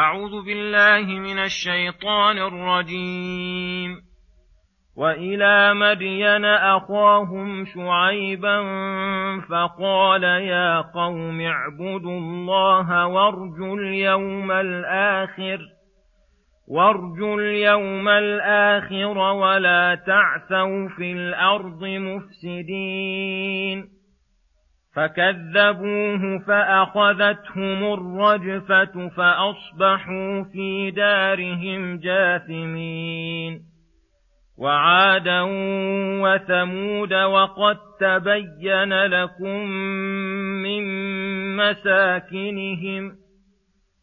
أعوذ بالله من الشيطان الرجيم. وإلى مدين أخاهم شعيبا فقال يا قوم اعبدوا الله وارجوا اليوم الآخر وارجوا اليوم الآخر ولا تعثوا في الأرض مفسدين. فكذبوه فأخذتهم الرجفة فأصبحوا في دارهم جاثمين. وعادا وثمود وقد تبين لكم من مساكنهم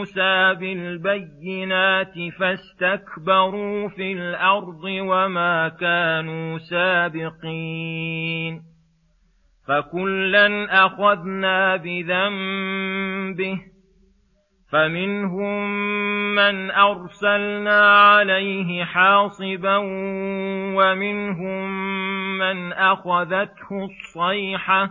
موسى بالبينات فاستكبروا في الأرض وما كانوا سابقين فكلا أخذنا بذنبه فمنهم من أرسلنا عليه حاصبا ومنهم من أخذته الصيحة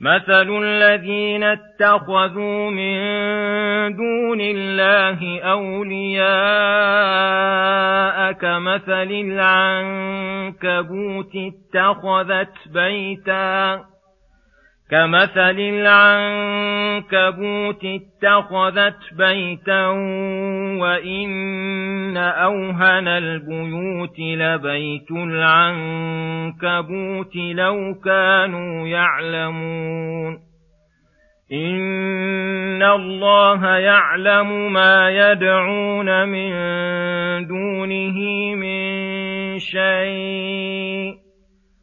مثل الذين اتخذوا من دون الله اولياء كمثل العنكبوت اتخذت بيتا كمثل العنكبوت اتخذت بيتا وان اوهن البيوت لبيت العنكبوت لو كانوا يعلمون ان الله يعلم ما يدعون من دونه من شيء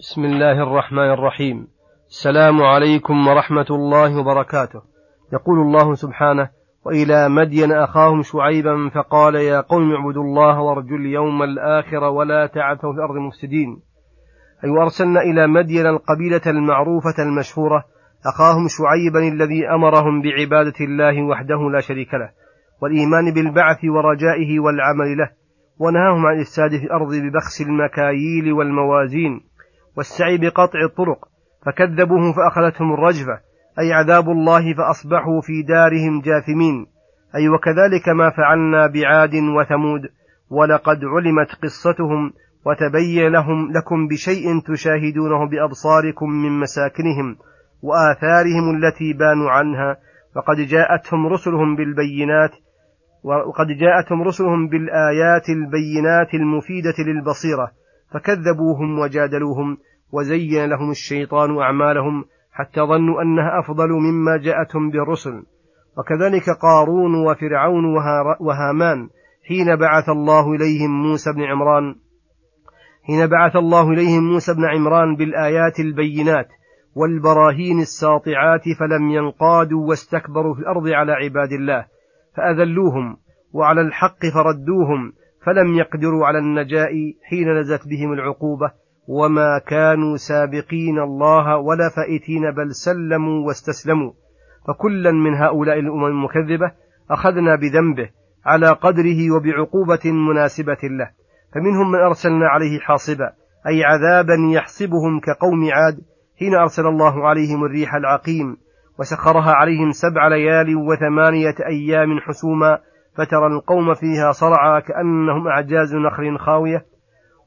بسم الله الرحمن الرحيم. السلام عليكم ورحمة الله وبركاته. يقول الله سبحانه وإلى مدين أخاهم شعيبا فقال يا قوم اعبدوا الله وارجوا اليوم الآخر ولا تعثوا في الأرض مفسدين. أي وأرسلنا إلى مدين القبيلة المعروفة المشهورة أخاهم شعيبا الذي أمرهم بعبادة الله وحده لا شريك له والإيمان بالبعث ورجائه والعمل له ونهاهم عن الإفساد في الأرض ببخس المكاييل والموازين. والسعي بقطع الطرق فكذبوه فأخذتهم الرجفة أي عذاب الله فأصبحوا في دارهم جاثمين. أي وكذلك ما فعلنا بعاد وثمود ولقد علمت قصتهم وتبين لهم لكم بشيء تشاهدونه بأبصاركم من مساكنهم وآثارهم التي بانوا عنها وقد جاءتهم رسلهم بالبينات وقد جاءتهم رسلهم بالآيات البينات المفيدة للبصيرة. فكذبوهم وجادلوهم وزين لهم الشيطان أعمالهم حتى ظنوا أنها أفضل مما جاءتهم بالرسل. وكذلك قارون وفرعون وهامان حين بعث الله إليهم موسى بن عمران حين بعث الله إليهم موسى بن عمران بالآيات البينات والبراهين الساطعات فلم ينقادوا واستكبروا في الأرض على عباد الله فأذلوهم وعلى الحق فردوهم فلم يقدروا على النجاء حين نزلت بهم العقوبة وما كانوا سابقين الله ولا فائتين بل سلموا واستسلموا. فكلا من هؤلاء الأمم المكذبة أخذنا بذنبه على قدره وبعقوبة مناسبة له. فمنهم من أرسلنا عليه حاصبا أي عذابا يحصبهم كقوم عاد حين أرسل الله عليهم الريح العقيم وسخرها عليهم سبع ليال وثمانية أيام حسوما فترى القوم فيها صرعى كأنهم أعجاز نخل خاوية.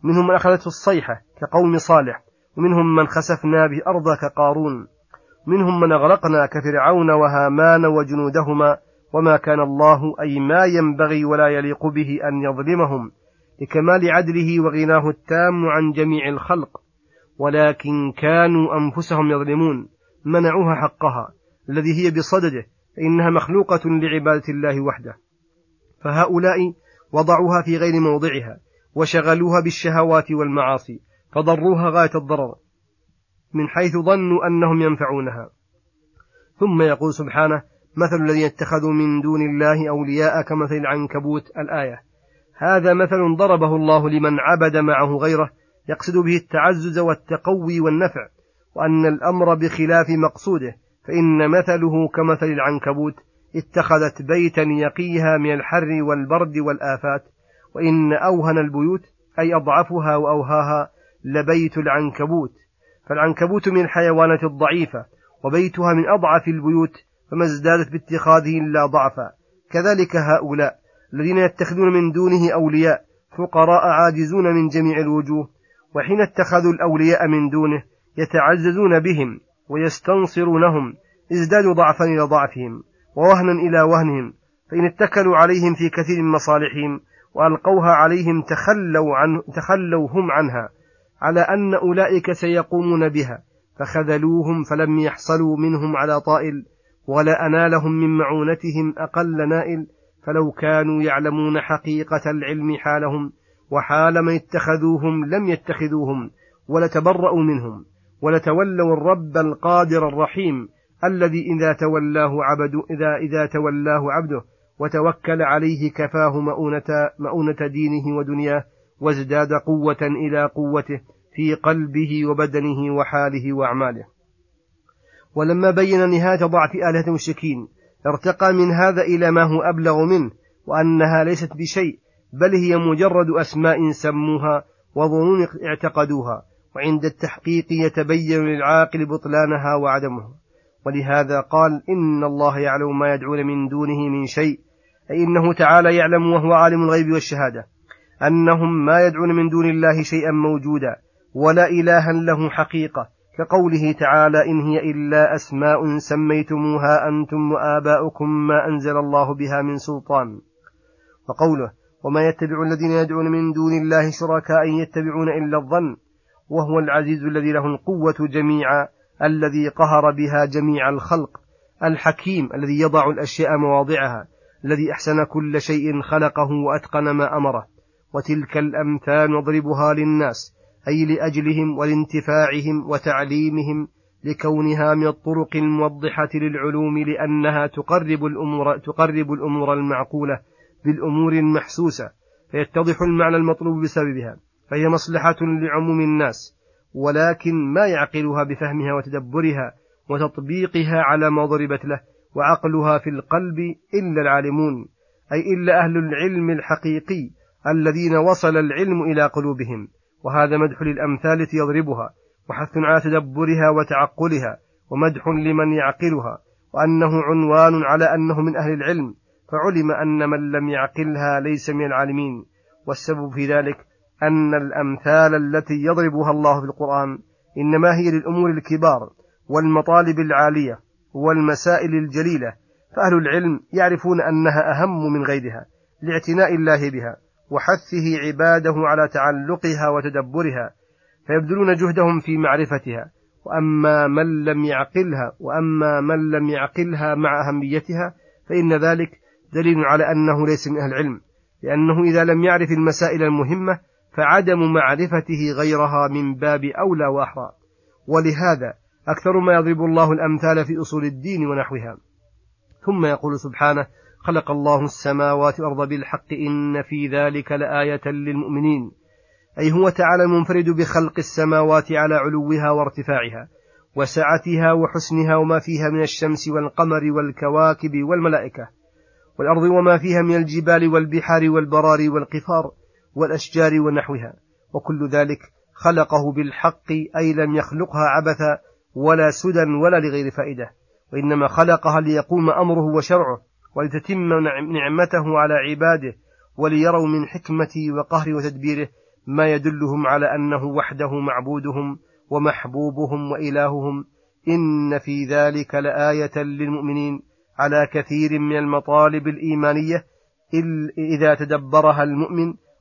منهم من أخذته الصيحة كقوم صالح ومنهم من خسفنا به أرض كقارون. منهم من أغرقنا كفرعون وهامان وجنودهما. وما كان الله أي ما ينبغي ولا يليق به أن يظلمهم لكمال عدله وغناه التام عن جميع الخلق. ولكن كانوا أنفسهم يظلمون منعوها حقها. الذي هي بصدده فإنها مخلوقة لعبادة الله وحده. فهؤلاء وضعوها في غير موضعها وشغلوها بالشهوات والمعاصي فضروها غاية الضرر من حيث ظنوا أنهم ينفعونها. ثم يقول سبحانه مثل الذين اتخذوا من دون الله أولياء كمثل العنكبوت الآية هذا مثل ضربه الله لمن عبد معه غيره يقصد به التعزز والتقوي والنفع وأن الأمر بخلاف مقصوده فإن مثله كمثل العنكبوت اتخذت بيتا يقيها من الحر والبرد والآفات وإن أوهن البيوت أي أضعفها وأوهاها لبيت العنكبوت. فالعنكبوت من الحيوانات الضعيفة وبيتها من أضعف البيوت فما ازدادت باتخاذه إلا ضعفا. كذلك هؤلاء الذين يتخذون من دونه أولياء فقراء عاجزون من جميع الوجوه وحين اتخذوا الأولياء من دونه يتعززون بهم ويستنصرونهم ازدادوا ضعفا إلى ضعفهم. ووهنا إلى وهنهم فإن اتكلوا عليهم في كثير من مصالحهم وألقوها عليهم تخلوا, عن تخلوا هم عنها على أن أولئك سيقومون بها فخذلوهم فلم يحصلوا منهم على طائل ولا أنالهم من معونتهم أقل نائل فلو كانوا يعلمون حقيقة العلم حالهم وحال من اتخذوهم لم يتخذوهم ولتبرأوا منهم ولتولوا الرب القادر الرحيم الذي إذا تولاه عبد إذا إذا تولاه عبده وتوكل عليه كفاه مؤونة مؤونة دينه ودنياه وازداد قوة إلى قوته في قلبه وبدنه وحاله وأعماله. ولما بين نهاية ضعف آلهة المشركين ارتقى من هذا إلى ما هو أبلغ منه وأنها ليست بشيء بل هي مجرد أسماء سموها وظنون اعتقدوها وعند التحقيق يتبين للعاقل بطلانها وعدمها. ولهذا قال إن الله يعلم ما يدعون من دونه من شيء أي إنه تعالى يعلم وهو عالم الغيب والشهادة أنهم ما يدعون من دون الله شيئا موجودا ولا إلها له حقيقة كقوله تعالى إن هي إلا أسماء سميتموها أنتم وآباؤكم ما أنزل الله بها من سلطان. وقوله وما يتبع الذين يدعون من دون الله شركاء يتبعون إلا الظن وهو العزيز الذي له القوة جميعا الذي قهر بها جميع الخلق الحكيم الذي يضع الأشياء مواضعها الذي أحسن كل شيء خلقه وأتقن ما أمره. وتلك الأمثال نضربها للناس أي لأجلهم ولانتفاعهم وتعليمهم لكونها من الطرق الموضحة للعلوم لأنها تقرب الأمور تقرب الأمور المعقولة بالأمور المحسوسة فيتضح المعنى المطلوب بسببها فهي مصلحة لعموم الناس. ولكن ما يعقلها بفهمها وتدبرها وتطبيقها على ما ضربت له وعقلها في القلب إلا العالمون أي إلا أهل العلم الحقيقي الذين وصل العلم إلى قلوبهم. وهذا مدح للأمثال يضربها وحث على تدبرها وتعقلها ومدح لمن يعقلها وأنه عنوان على أنه من أهل العلم فعلم أن من لم يعقلها ليس من العالمين. والسبب في ذلك أن الأمثال التي يضربها الله في القرآن إنما هي للأمور الكبار والمطالب العالية والمسائل الجليلة فأهل العلم يعرفون أنها أهم من غيرها لاعتناء الله بها وحثه عباده على تعلقها وتدبرها فيبذلون جهدهم في معرفتها وأما من لم يعقلها وأما من لم يعقلها مع أهميتها فإن ذلك دليل على أنه ليس من أهل العلم لأنه إذا لم يعرف المسائل المهمة فعدم معرفته غيرها من باب أولى وأحرى. ولهذا أكثر ما يضرب الله الأمثال في أصول الدين ونحوها. ثم يقول سبحانه خلق الله السماوات والأرض بالحق إن في ذلك لآية للمؤمنين. أي هو تعالى المنفرد بخلق السماوات على علوها وارتفاعها وسعتها وحسنها وما فيها من الشمس والقمر والكواكب والملائكة والأرض وما فيها من الجبال والبحار والبرار والقفار والأشجار ونحوها. وكل ذلك خلقه بالحق أي لم يخلقها عبثا ولا سدى ولا لغير فائدة. وإنما خلقها ليقوم أمره وشرعه ولتتم نعمته على عباده وليروا من حكمته وقهره وتدبيره ما يدلهم على أنه وحده معبودهم ومحبوبهم وإلههم. إن في ذلك لآية للمؤمنين على كثير من المطالب الإيمانية إذا تدبرها المؤمن